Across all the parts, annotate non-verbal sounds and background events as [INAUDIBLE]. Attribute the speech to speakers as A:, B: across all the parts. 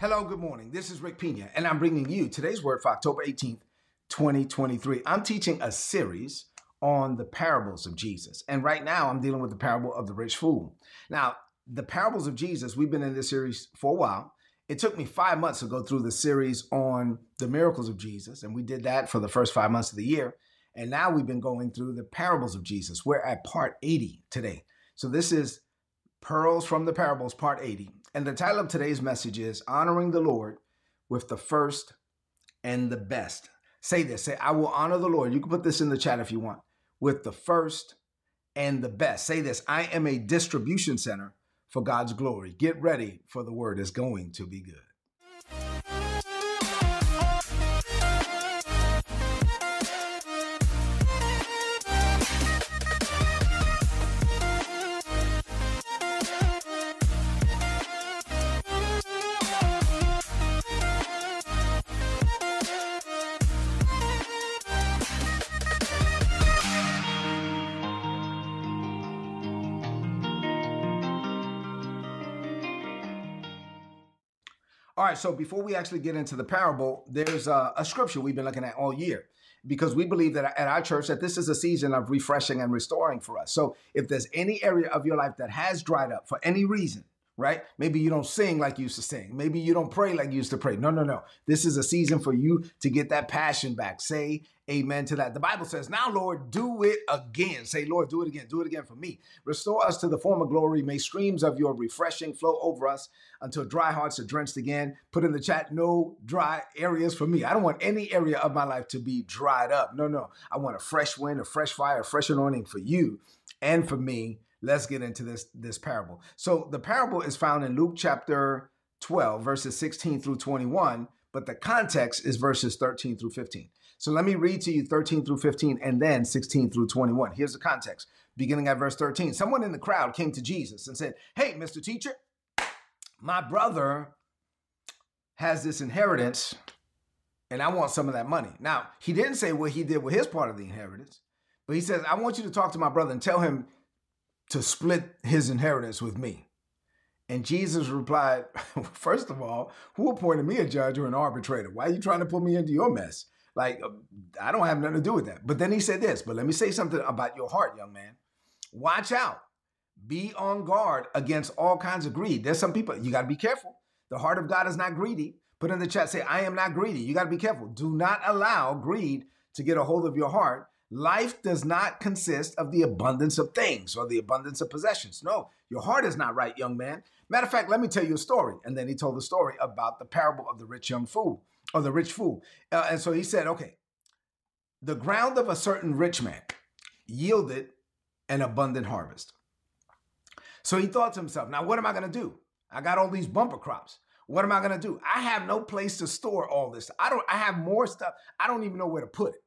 A: Hello, good morning. This is Rick Pina, and I'm bringing you today's word for October 18th, 2023. I'm teaching a series on the parables of Jesus. And right now, I'm dealing with the parable of the rich fool. Now, the parables of Jesus, we've been in this series for a while. It took me five months to go through the series on the miracles of Jesus, and we did that for the first five months of the year. And now we've been going through the parables of Jesus. We're at part 80 today. So this is Pearls from the Parables, part 80. And the title of today's message is Honoring the Lord with the First and the Best. Say this say, I will honor the Lord. You can put this in the chat if you want, with the first and the best. Say this I am a distribution center for God's glory. Get ready for the word is going to be good. All right, so before we actually get into the parable, there's a, a, scripture we've been looking at all year because we believe that at our church that this is a season of refreshing and restoring for us. So if there's any area of your life that has dried up for any reason, right? Maybe you don't sing like you used to sing. Maybe you don't pray like you used to pray. No, no, no. This is a season for you to get that passion back. Say amen to that. The Bible says, Now, Lord, do it again. Say, Lord, do it again. Do it again for me. Restore us to the former glory. May streams of your refreshing flow over us until dry hearts are drenched again. Put in the chat, no dry areas for me. I don't want any area of my life to be dried up. No, no. I want a fresh wind, a fresh fire, a fresh anointing for you and for me let's get into this this parable. So the parable is found in Luke chapter 12 verses 16 through 21, but the context is verses 13 through 15. So let me read to you 13 through 15 and then 16 through 21. Here's the context. Beginning at verse 13. Someone in the crowd came to Jesus and said, "Hey, Mr. Teacher, my brother has this inheritance and I want some of that money." Now, he didn't say what he did with his part of the inheritance, but he says, "I want you to talk to my brother and tell him to split his inheritance with me. And Jesus replied, [LAUGHS] First of all, who appointed me a judge or an arbitrator? Why are you trying to put me into your mess? Like, uh, I don't have nothing to do with that. But then he said this, but let me say something about your heart, young man. Watch out. Be on guard against all kinds of greed. There's some people, you got to be careful. The heart of God is not greedy. Put in the chat, say, I am not greedy. You got to be careful. Do not allow greed to get a hold of your heart Life does not consist of the abundance of things or the abundance of possessions. No, your heart is not right, young man. Matter of fact, let me tell you a story. And then he told the story about the parable of the rich young fool or the rich fool. Uh, and so he said, okay, the ground of a certain rich man yielded an abundant harvest. So he thought to himself, now what am I going to do? I got all these bumper crops. What am I going to do? I have no place to store all this. I don't I have more stuff. I don't even know where to put it.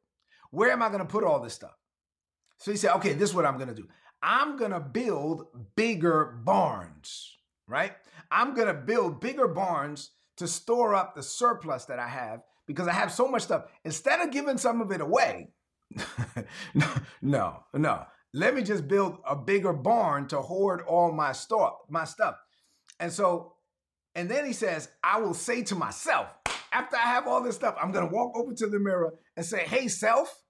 A: Where am I going to put all this stuff? So he said, okay, this is what I'm going to do. I'm going to build bigger barns, right? I'm going to build bigger barns to store up the surplus that I have because I have so much stuff. Instead of giving some of it away, [LAUGHS] no, no. Let me just build a bigger barn to hoard all my store, my stuff. And so, and then he says, I will say to myself, after I have all this stuff, I'm gonna walk over to the mirror and say, Hey, self,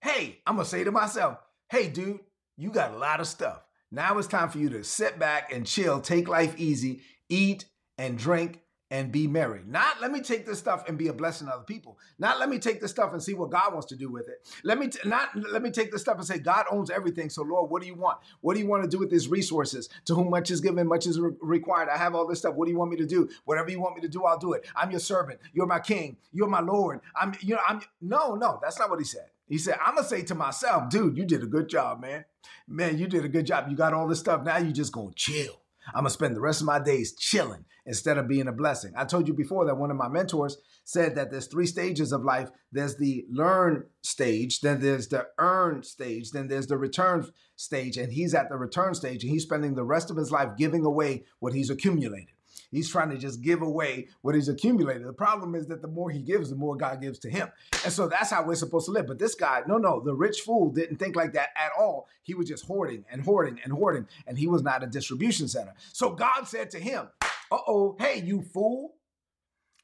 A: hey, I'm gonna say to myself, Hey, dude, you got a lot of stuff. Now it's time for you to sit back and chill, take life easy, eat and drink and be merry. Not let me take this stuff and be a blessing to other people. Not let me take this stuff and see what God wants to do with it. Let me t- not let me take this stuff and say God owns everything. So Lord, what do you want? What do you want to do with these resources? To whom much is given, much is re- required. I have all this stuff. What do you want me to do? Whatever you want me to do, I'll do it. I'm your servant. You're my king. You're my Lord. I'm you know I'm no no. That's not what he said. He said, I'm gonna say to myself, dude, you did a good job, man. Man, you did a good job. You got all this stuff. Now you just gonna chill. I'm gonna spend the rest of my days chilling instead of being a blessing. I told you before that one of my mentors said that there's three stages of life. There's the learn stage, then there's the earn stage, then there's the return stage, and he's at the return stage and he's spending the rest of his life giving away what he's accumulated. He's trying to just give away what he's accumulated. The problem is that the more he gives, the more God gives to him. And so that's how we're supposed to live. But this guy, no, no, the rich fool didn't think like that at all. He was just hoarding and hoarding and hoarding, and he was not a distribution center. So God said to him, uh oh, hey, you fool.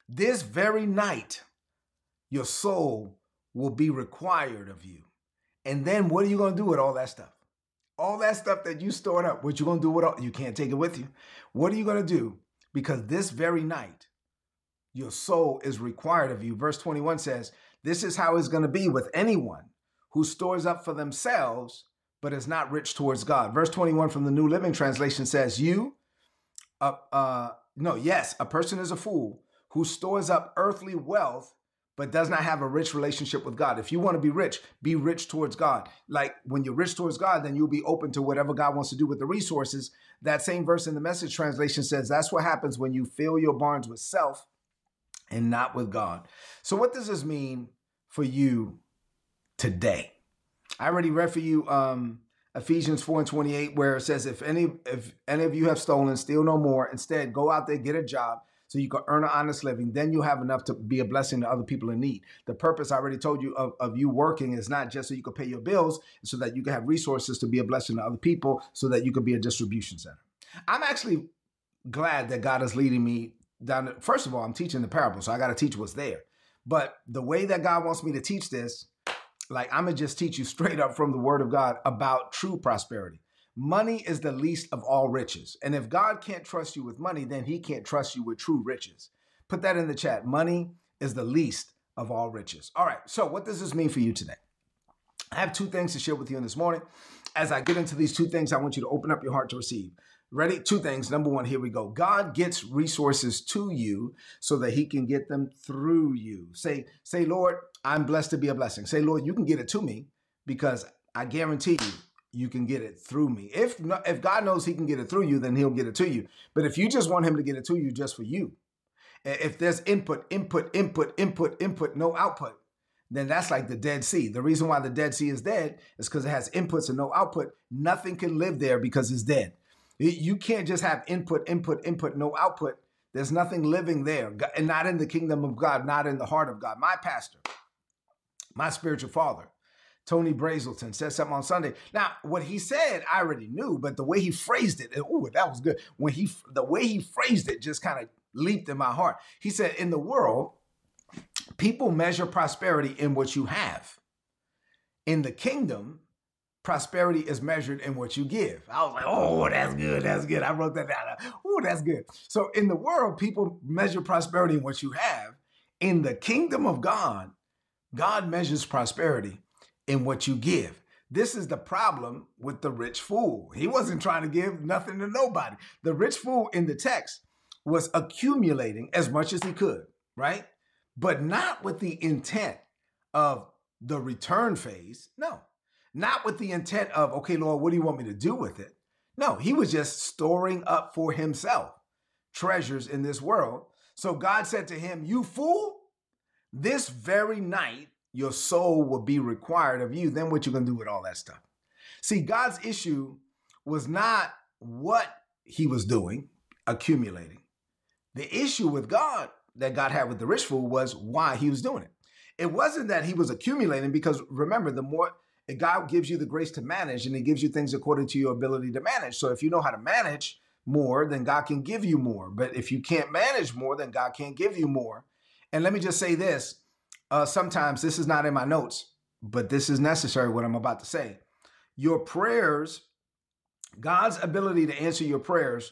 A: this very night, your soul will be required of you. And then what are you going to do with all that stuff? All that stuff that you stored up, what you going to do with all? You can't take it with you. What are you going to do? Because this very night, your soul is required of you. Verse 21 says, This is how it's going to be with anyone who stores up for themselves but is not rich towards God. Verse 21 from the New Living Translation says, You, uh, uh, no, yes, a person is a fool who stores up earthly wealth but does not have a rich relationship with God. If you want to be rich, be rich towards God. Like when you're rich towards God, then you'll be open to whatever God wants to do with the resources. That same verse in the message translation says that's what happens when you fill your barns with self and not with God. So, what does this mean for you today? I already read for you um, Ephesians 4 and 28, where it says, if any if any of you have stolen, steal no more. Instead, go out there, get a job so you can earn an honest living. Then you have enough to be a blessing to other people in need. The purpose I already told you of, of you working is not just so you can pay your bills, so that you can have resources to be a blessing to other people, so that you can be a distribution center. I'm actually glad that God is leading me down. First of all, I'm teaching the parable, so I got to teach what's there. But the way that God wants me to teach this, like I'm gonna just teach you [LAUGHS] straight up from the Word of God about true prosperity. Money is the least of all riches. And if God can't trust you with money, then he can't trust you with true riches. Put that in the chat. Money is the least of all riches. All right. So, what does this mean for you today? I have two things to share with you in this morning. As I get into these two things, I want you to open up your heart to receive. Ready? Two things. Number one, here we go. God gets resources to you so that he can get them through you. Say, say, Lord, I'm blessed to be a blessing. Say, Lord, you can get it to me because I guarantee you you can get it through me. If if God knows He can get it through you, then He'll get it to you. But if you just want Him to get it to you just for you, if there's input, input, input, input, input, no output, then that's like the Dead Sea. The reason why the Dead Sea is dead is because it has inputs and no output. Nothing can live there because it's dead. You can't just have input, input, input, no output. There's nothing living there, and not in the kingdom of God, not in the heart of God. My pastor, my spiritual father, Tony Brazelton said something on Sunday. Now, what he said, I already knew, but the way he phrased it, oh, that was good. When he, the way he phrased it, just kind of leaped in my heart. He said, "In the world, people measure prosperity in what you have. In the kingdom, prosperity is measured in what you give." I was like, "Oh, that's good. That's good." I wrote that down. Oh, that's good. So, in the world, people measure prosperity in what you have. In the kingdom of God, God measures prosperity in what you give. This is the problem with the rich fool. He wasn't trying to give nothing to nobody. The rich fool in the text was accumulating as much as he could, right? But not with the intent of the return phase. No, not with the intent of, okay, Lord, what do you want me to do with it? No, he was just storing up for himself treasures in this world. So God said to him, You fool, this very night your soul will be required of you. Then what you gonna do with all that stuff? See, God's issue was not what he was doing, accumulating. The issue with God that God had with the rich fool was why he was doing it. It wasn't that he was accumulating, because remember, the more God gives you the grace to manage and he gives you things according to your ability to manage. So if you know how to manage more, then God can give you more. But if you can't manage more, then God can't give you more. And let me just say this uh, sometimes this is not in my notes, but this is necessary what I'm about to say. Your prayers, God's ability to answer your prayers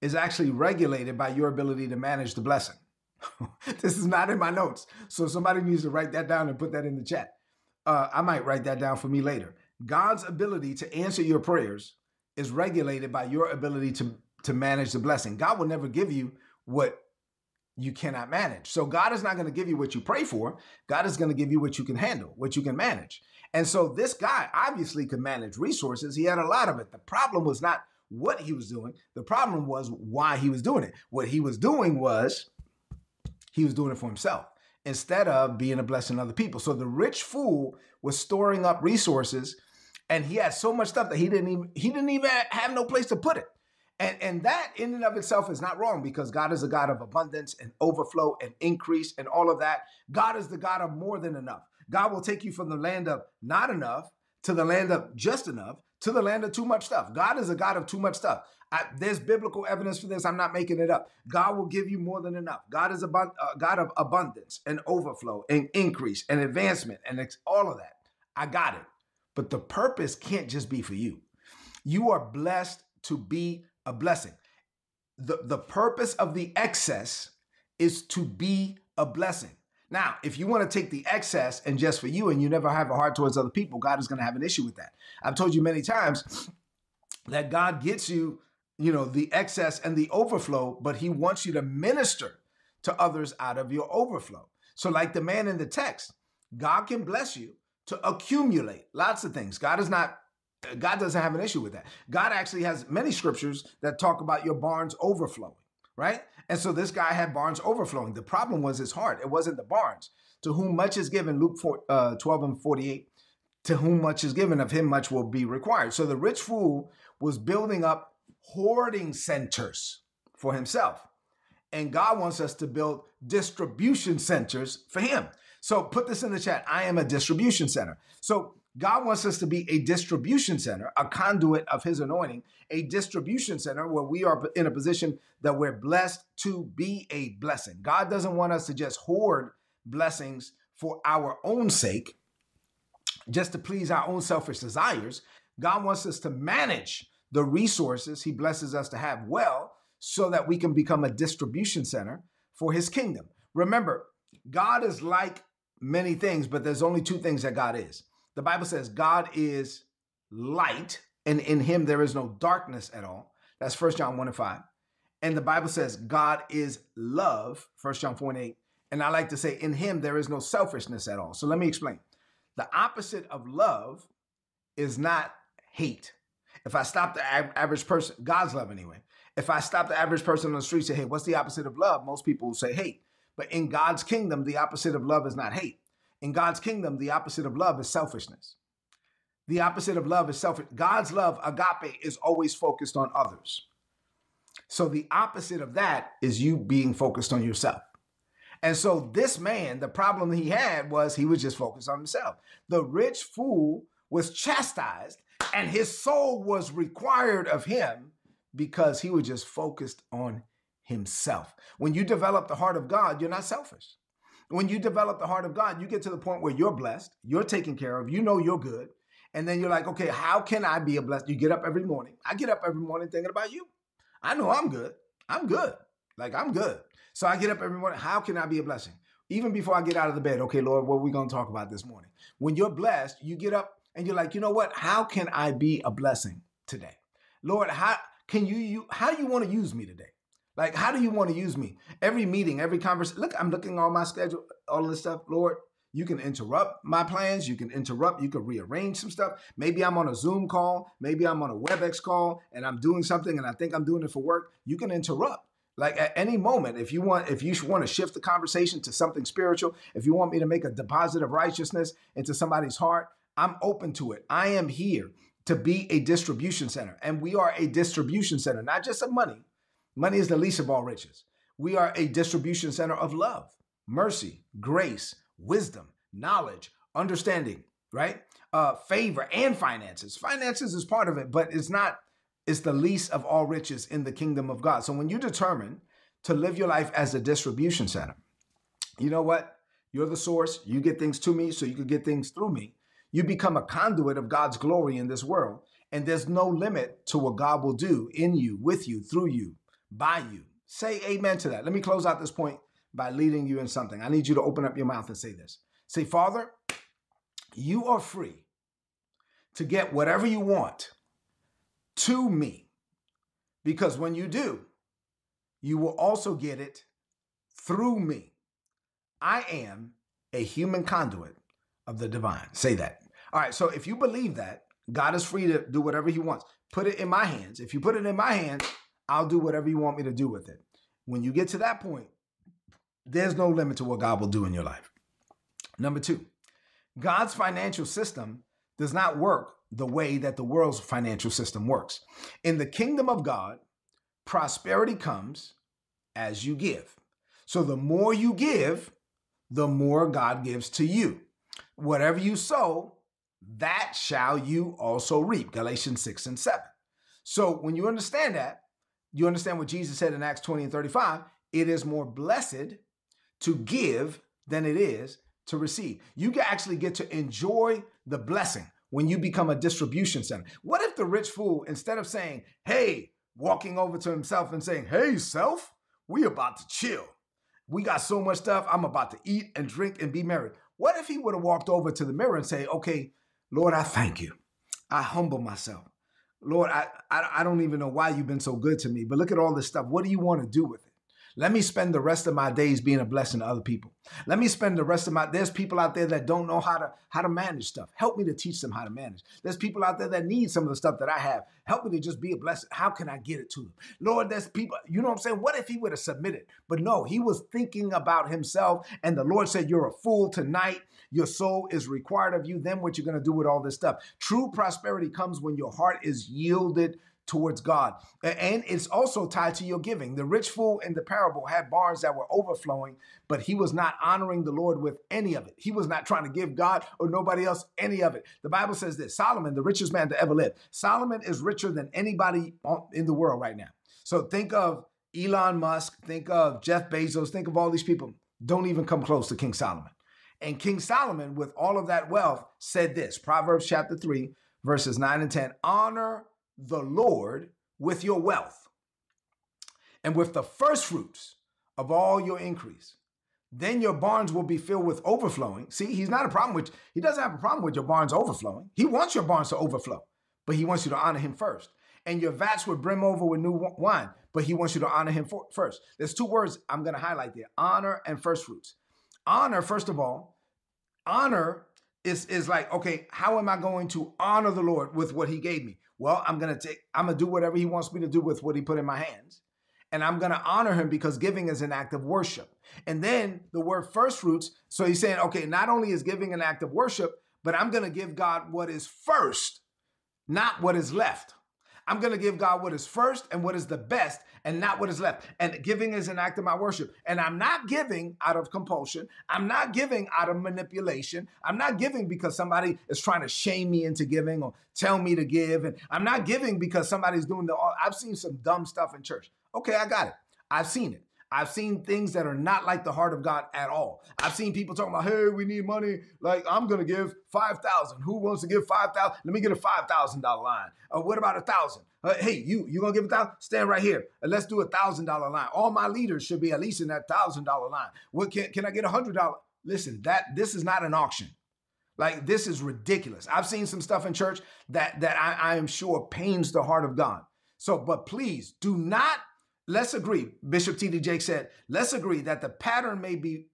A: is actually regulated by your ability to manage the blessing. [LAUGHS] this is not in my notes. So somebody needs to write that down and put that in the chat. Uh, I might write that down for me later. God's ability to answer your prayers is regulated by your ability to, to manage the blessing. God will never give you what you cannot manage. So God is not going to give you what you pray for. God is going to give you what you can handle, what you can manage. And so this guy obviously could manage resources. He had a lot of it. The problem was not what he was doing. The problem was why he was doing it. What he was doing was he was doing it for himself instead of being a blessing to other people. So the rich fool was storing up resources and he had so much stuff that he didn't even he didn't even have no place to put it. And, and that in and of itself is not wrong because God is a God of abundance and overflow and increase and all of that. God is the God of more than enough. God will take you from the land of not enough to the land of just enough to the land of too much stuff. God is a God of too much stuff. I, there's biblical evidence for this. I'm not making it up. God will give you more than enough. God is a uh, God of abundance and overflow and increase and advancement and ex- all of that. I got it. But the purpose can't just be for you. You are blessed to be a blessing. The, the purpose of the excess is to be a blessing. Now, if you want to take the excess and just for you and you never have a heart towards other people, God is going to have an issue with that. I've told you many times that God gets you, you know, the excess and the overflow, but he wants you to minister to others out of your overflow. So like the man in the text, God can bless you to accumulate lots of things. God is not God doesn't have an issue with that. God actually has many scriptures that talk about your barns overflowing, right? And so this guy had barns overflowing. The problem was his heart. It wasn't the barns. To whom much is given, Luke 4, uh, 12 and 48, to whom much is given, of him much will be required. So the rich fool was building up hoarding centers for himself. And God wants us to build distribution centers for him. So put this in the chat. I am a distribution center. So God wants us to be a distribution center, a conduit of his anointing, a distribution center where we are in a position that we're blessed to be a blessing. God doesn't want us to just hoard blessings for our own sake, just to please our own selfish desires. God wants us to manage the resources he blesses us to have well so that we can become a distribution center for his kingdom. Remember, God is like many things, but there's only two things that God is. The Bible says God is light, and in him there is no darkness at all. That's First John 1 and 5. And the Bible says God is love, First John 4 and 8. And I like to say, in him there is no selfishness at all. So let me explain. The opposite of love is not hate. If I stop the average person, God's love anyway. If I stop the average person on the street and say, hey, what's the opposite of love? Most people will say hate. But in God's kingdom, the opposite of love is not hate. In God's kingdom, the opposite of love is selfishness. The opposite of love is selfish. God's love, agape, is always focused on others. So the opposite of that is you being focused on yourself. And so this man, the problem he had was he was just focused on himself. The rich fool was chastised and his soul was required of him because he was just focused on himself. When you develop the heart of God, you're not selfish. When you develop the heart of God, you get to the point where you're blessed, you're taken care of, you know you're good. And then you're like, okay, how can I be a blessed? You get up every morning. I get up every morning thinking about you. I know I'm good. I'm good. Like I'm good. So I get up every morning. How can I be a blessing? Even before I get out of the bed, okay, Lord, what are we going to talk about this morning? When you're blessed, you get up and you're like, you know what? How can I be a blessing today? Lord, how can you, you how do you want to use me today? Like, how do you want to use me? Every meeting, every conversation. Look, I'm looking on my schedule, all of this stuff. Lord, you can interrupt my plans. You can interrupt. You can rearrange some stuff. Maybe I'm on a Zoom call. Maybe I'm on a WebEx call and I'm doing something and I think I'm doing it for work. You can interrupt. Like at any moment, if you want, if you want to shift the conversation to something spiritual, if you want me to make a deposit of righteousness into somebody's heart, I'm open to it. I am here to be a distribution center, and we are a distribution center, not just of money, Money is the least of all riches. We are a distribution center of love, mercy, grace, wisdom, knowledge, understanding, right? Uh, favor and finances. Finances is part of it, but it's not, it's the least of all riches in the kingdom of God. So when you determine to live your life as a distribution center, you know what? You're the source. You get things to me so you can get things through me. You become a conduit of God's glory in this world. And there's no limit to what God will do in you, with you, through you, by you. Say amen to that. Let me close out this point by leading you in something. I need you to open up your mouth and say this. Say, Father, you are free to get whatever you want to me. Because when you do, you will also get it through me. I am a human conduit of the divine. Say that. All right. So if you believe that, God is free to do whatever he wants. Put it in my hands. If you put it in my hands, I'll do whatever you want me to do with it. When you get to that point, there's no limit to what God will do in your life. Number two, God's financial system does not work the way that the world's financial system works. In the kingdom of God, prosperity comes as you give. So the more you give, the more God gives to you. Whatever you sow, that shall you also reap. Galatians 6 and 7. So when you understand that, you understand what Jesus said in Acts 20 and 35? It is more blessed to give than it is to receive. You actually get to enjoy the blessing when you become a distribution center. What if the rich fool, instead of saying, hey, walking over to himself and saying, hey, self, we about to chill. We got so much stuff. I'm about to eat and drink and be merry. What if he would have walked over to the mirror and say, okay, Lord, I thank you. I humble myself. Lord, I, I, I don't even know why you've been so good to me, but look at all this stuff. What do you want to do with it? Let me spend the rest of my days being a blessing to other people. Let me spend the rest of my there's people out there that don't know how to how to manage stuff. Help me to teach them how to manage. There's people out there that need some of the stuff that I have. Help me to just be a blessing. How can I get it to them? Lord, there's people, you know what I'm saying? What if he would have submitted? But no, he was thinking about himself and the Lord said, "You're a fool tonight. Your soul is required of you. Then what you're going to do with all this stuff? True prosperity comes when your heart is yielded towards God. And it's also tied to your giving. The rich fool in the parable had barns that were overflowing, but he was not honoring the Lord with any of it. He was not trying to give God or nobody else any of it. The Bible says this Solomon, the richest man to ever live, Solomon is richer than anybody in the world right now. So think of Elon Musk, think of Jeff Bezos, think of all these people. Don't even come close to King Solomon. And King Solomon, with all of that wealth, said this Proverbs chapter 3, verses 9 and 10 Honor the Lord with your wealth and with the first fruits of all your increase. Then your barns will be filled with overflowing. See, he's not a problem with, he doesn't have a problem with your barns overflowing. He wants your barns to overflow, but he wants you to honor him first. And your vats would brim over with new wine, but he wants you to honor him for, first. There's two words I'm going to highlight there honor and first fruits. Honor, first of all, honor is, is like, okay, how am I going to honor the Lord with what he gave me? Well, I'm to take, I'm to do whatever he wants me to do with what he put in my hands. And I'm to honor him because giving is an act of worship. And then the word first fruits. So he's saying, okay, not only is giving an act of worship, but I'm to give God what is first, not what is left. I'm going to give God what is first and what is the best and not what is left. And giving is an act of my worship. And I'm not giving out of compulsion. I'm not giving out of manipulation. I'm not giving because somebody is trying to shame me into giving or tell me to give. And I'm not giving because somebody's doing the, I've seen some dumb stuff in church. Okay, I got it. I've seen it. I've seen things that are not like the heart of God at all. I've seen people talking about, hey, we need money. Like, I'm going to give 5,000. Who wants to give 5,000? Let me get a $5,000 line. Uh, what about a thousand? Uh, hey, you, you going to give a thousand? Stand right here. And let's do a thousand dollar line. All my leaders should be at least in that thousand dollar line. What can, can I get a hundred dollar? Listen, that this is not an auction. Like this is ridiculous. I've seen some stuff in church that that I, I am sure pains the heart of God. So, but please do not let's agree, Bishop T.D. Jake said, let's agree that the pattern may be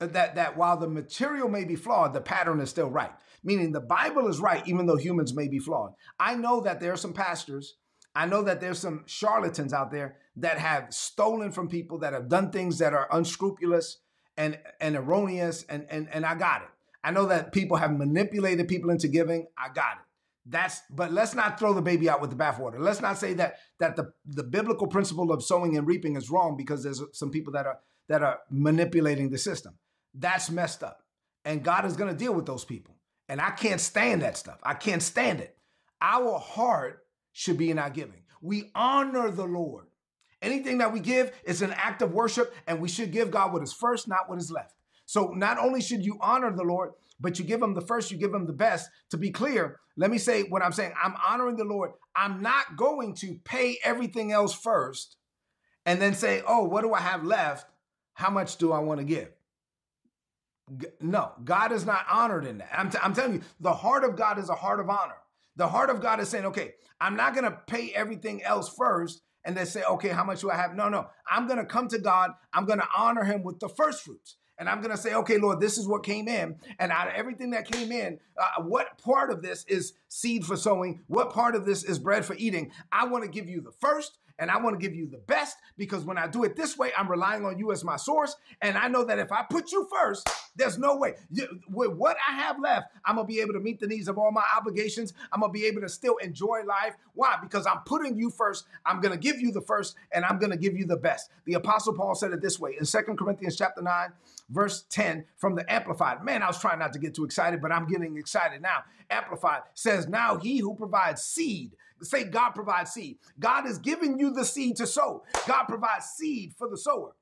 A: uh, that that while the material may be flawed, the pattern is still right. Meaning the Bible is right, even though humans may be flawed. I know that there are some pastors, I know that there's some charlatans out there that have stolen from people, that have done things that are unscrupulous and, and erroneous, and, and, and I got it. I know that people have manipulated people into giving. I got it. That's but let's not throw the baby out with the bathwater. Let's not say that that the, the biblical principle of sowing and reaping is wrong because there's some people that are that are manipulating the system. That's messed up. And God is going to deal with those people. And I can't stand that stuff. I can't stand it. Our heart should be in our giving. We honor the Lord. Anything that we give is an act of worship, and we should give God what is first, not what is left. So not only should you honor the Lord, but you give them the first, you give them the best. To be clear, let me say what I'm saying. I'm honoring the Lord. I'm not going to pay everything else first and then say, oh, what do I have left? How much do I want to give? No, God is not honored in that. I'm, t- I'm telling you, the heart of God is a heart of honor. The heart of God is saying, okay, I'm not going to pay everything else first and then say, okay, how much do I have? No, no. I'm going to come to God. I'm going to honor him with the first fruits and I'm going to say, okay, Lord, this is what came in. And out of everything that came in, uh, what part of this is seed for sowing? What part of this is bread for eating? I want to give you the first and I want to give you the best because when I do it this way, I'm relying on you as my source. And I know that if I put you first, there's no way. With what I have left, I'm going to be able to meet the needs of all my obligations. I'm going to be able to still enjoy life. Why? Because I'm putting you first. I'm going to give you the first and I'm going to give you the best. The Apostle Paul said it this way in Second Corinthians chapter 9, verse 10 from the Amplified. Man, I was trying not to get too excited, but I'm getting excited now. Amplified says, Now he who provides seed Say, God provides seed. God is giving you the seed to sow. God provides seed for the sower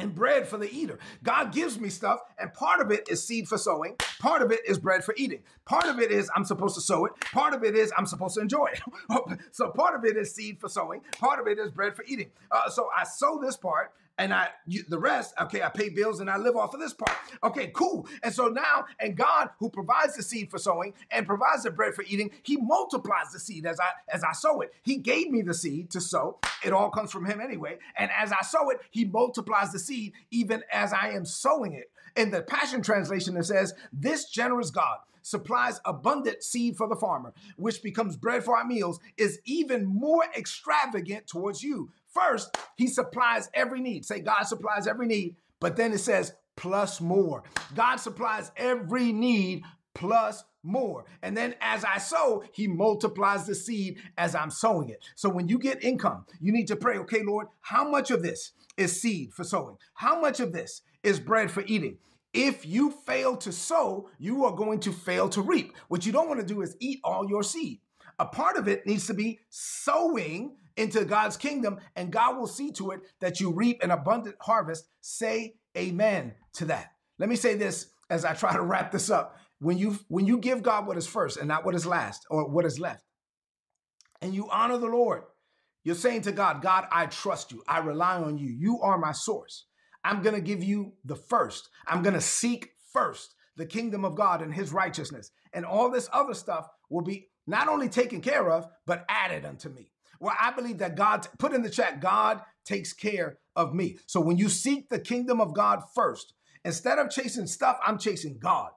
A: and bread for the eater. God gives me stuff, and part of it is seed for sowing. Part of it is bread for eating. Part of it is I'm supposed to sow it. Part of it is I'm supposed to enjoy it. [LAUGHS] so part of it is seed for sowing. Part of it is bread for eating. Uh, so I sow this part, and I you, the rest, okay, I pay bills and I live off of this part. Okay, cool. And so now, and God who provides the seed for sowing and provides the bread for eating, He multiplies the seed as I as I sow it. He gave me the seed to sow. It all comes from Him anyway. And as I sow it, He multiplies the seed even as I am sowing it. In the Passion Translation, it says, "This generous God." supplies abundant seed for the farmer, which becomes bread for our meals, is even more extravagant towards you. First, he supplies every need. Say, God supplies every need, but then it says, plus more. God supplies every need plus more. And then as I sow, he multiplies the seed as I'm sowing it. So when you get income, you need to pray, okay, Lord, how much of this is seed for sowing? How much of this is bread for eating? If you fail to sow, you are going to fail to reap. What you don't want to do is eat all your seed. A part of it needs to be sowing into God's kingdom, and God will see to it that you reap an abundant harvest. Say amen to that. Let me say this as I try to wrap this up. When you when you give God what is first and not what is last or what is left, and you honor the Lord, you're saying to God, God, I trust you. I rely on you. You are my source. I'm going to give you the first. I'm going to seek first the kingdom of God and his righteousness. And all this other stuff will be not only taken care of, but added unto me. Well, I believe that God, put in the chat, God takes care of me. So when you seek the kingdom of God first, instead of chasing stuff, I'm chasing God.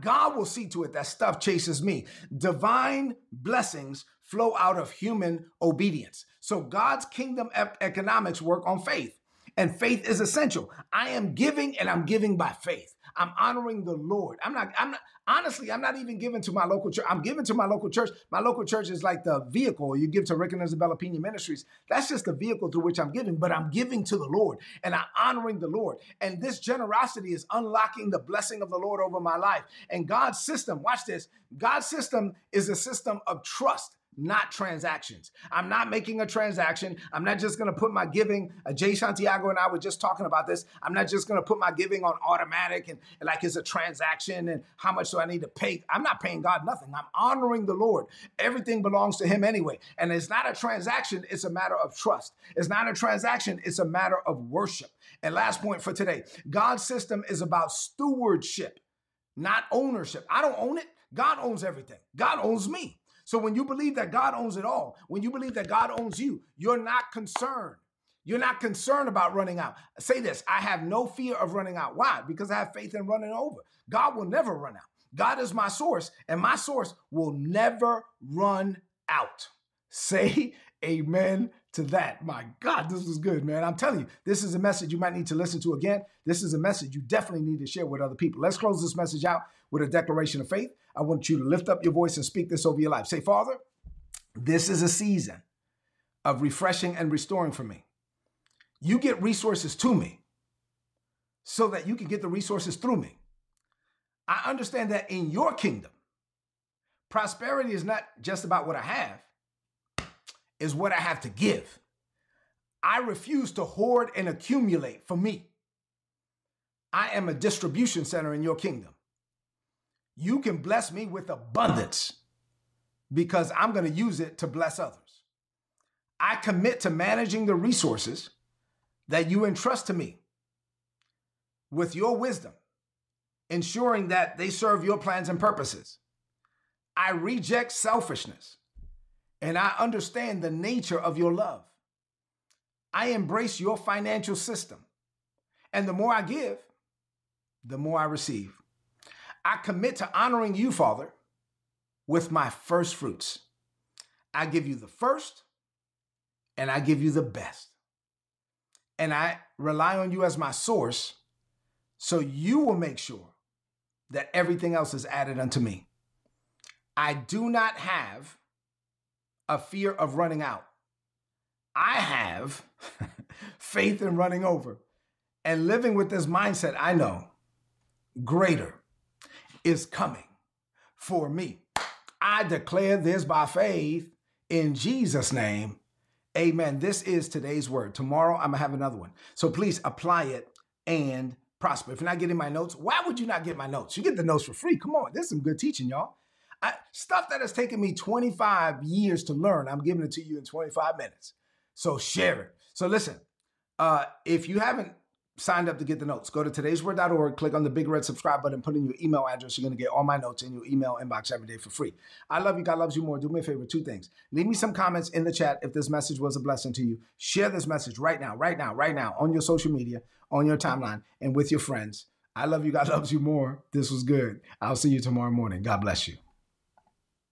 A: God will see to it that stuff chases me. Divine blessings flow out of human obedience. So God's kingdom economics work on faith and faith is essential. I am giving and I'm giving by faith. I'm honoring the Lord. I'm not, I'm not, honestly, I'm not even giving to my local church. I'm giving to my local church. My local church is like the vehicle you give to Rick and Isabella Pina Ministries. That's just the vehicle through which I'm giving, but I'm giving to the Lord and I'm honoring the Lord. And this generosity is unlocking the blessing of the Lord over my life. And God's system, watch this, God's system is a system of trust not transactions. I'm not making a transaction. I'm not just going to put my giving. Uh, Jay Santiago and I were just talking about this. I'm not just going to put my giving on automatic and, and like it's a transaction and how much do I need to pay? I'm not paying God nothing. I'm honoring the Lord. Everything belongs to Him anyway. And it's not a transaction, it's a matter of trust. It's not a transaction, it's a matter of worship. And last point for today God's system is about stewardship, not ownership. I don't own it. God owns everything. God owns me. So when you believe that God owns it all, when you believe that God owns you, you're not concerned. You're not concerned about running out. Say this I have no fear of running out. Why? Because I have faith in running over. God will never run out. God is my source, and my source will never run out. Say [LAUGHS] amen to that. My God, this was good, man. I'm telling you, this is a message you might need to listen to again. This is a message you definitely need to share with other people. Let's close this message out with a declaration of faith. I want you to lift up your voice and speak this over your life. Say, Father, this is a season of refreshing and restoring for me. You get resources to me so that you can get the resources through me. I understand that in your kingdom, prosperity is not just about what I have, is what I have to give. I refuse to hoard and accumulate for me. I am a distribution center in your kingdom you can bless me with abundance because I'm going to use it to bless others. I commit to managing the resources that you entrust to me with your wisdom, ensuring that they serve your plans and purposes. I reject selfishness and I understand the nature of your love. I embrace your financial system. And the more I give, the more I receive. I commit to honoring you, Father, with my first fruits. I give you the first and I give you the best. And I rely on you as my source so you will make sure that everything else is added unto me. I do not have a fear of running out. I have [LAUGHS] faith in running over. And living with this mindset, I know greater is coming for me. I declare this by faith In Jesus' name, amen. This is today's word. Tomorrow, I'm going to have another one. So please apply it and prosper. If you're not getting my notes, why would you not get my notes? You get the notes for free. Come on, this is some good teaching, y'all. I, stuff that has taken me 25 years to learn, I'm giving it to you in 25 minutes. So share it. So listen, uh, if you haven't signed up to get the notes, go to today'sword.org, click on the big red subscribe button, put in your email address. You're going to get all my notes in your email inbox every day for free. I love you. God loves you more. Do me a favor, two things. Leave me some comments in the chat if this message was a blessing to you. Share this message right now, right now, right now on your social media, on your timeline, and with your friends. I love you. God [LAUGHS] loves you more. This was good. I'll see you tomorrow morning. God bless you.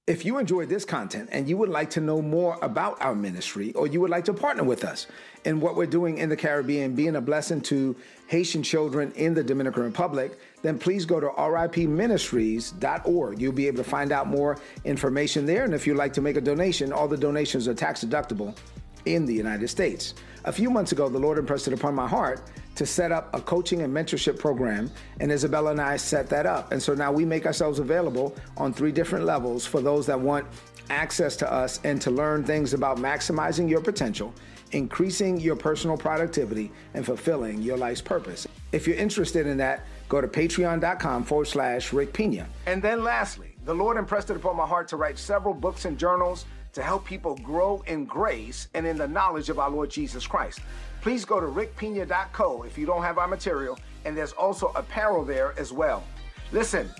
A: If you enjoyed this content and you would like to know more about our ministry or you would like to partner with us in what we're doing in the Caribbean, being a blessing to Haitian children in the Dominican Republic, then please go to ripministries.org. You'll be able to find out more information there. And if you'd like to make a donation, all the donations are tax deductible in the United States. A few months ago, the Lord impressed it upon my heart to set up a coaching and mentorship program, and Isabella and I set that up. And so now we make ourselves available on three different levels for those that want access to us and to learn things about maximizing your potential, increasing your personal productivity, and fulfilling your life's purpose. If you're interested in that, go to patreon.com forward slash Rick Pina. And then lastly, the Lord impressed it upon my heart to write several books and journals to help people grow in grace and in the knowledge of our Lord Jesus Christ. Please go to rickpina.co if you don't have our material, and there's also apparel there as well. Listen,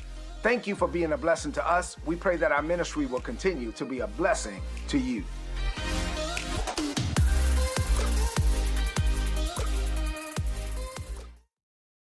A: thank you for being a blessing to us. We pray that our ministry will continue to be a blessing to you.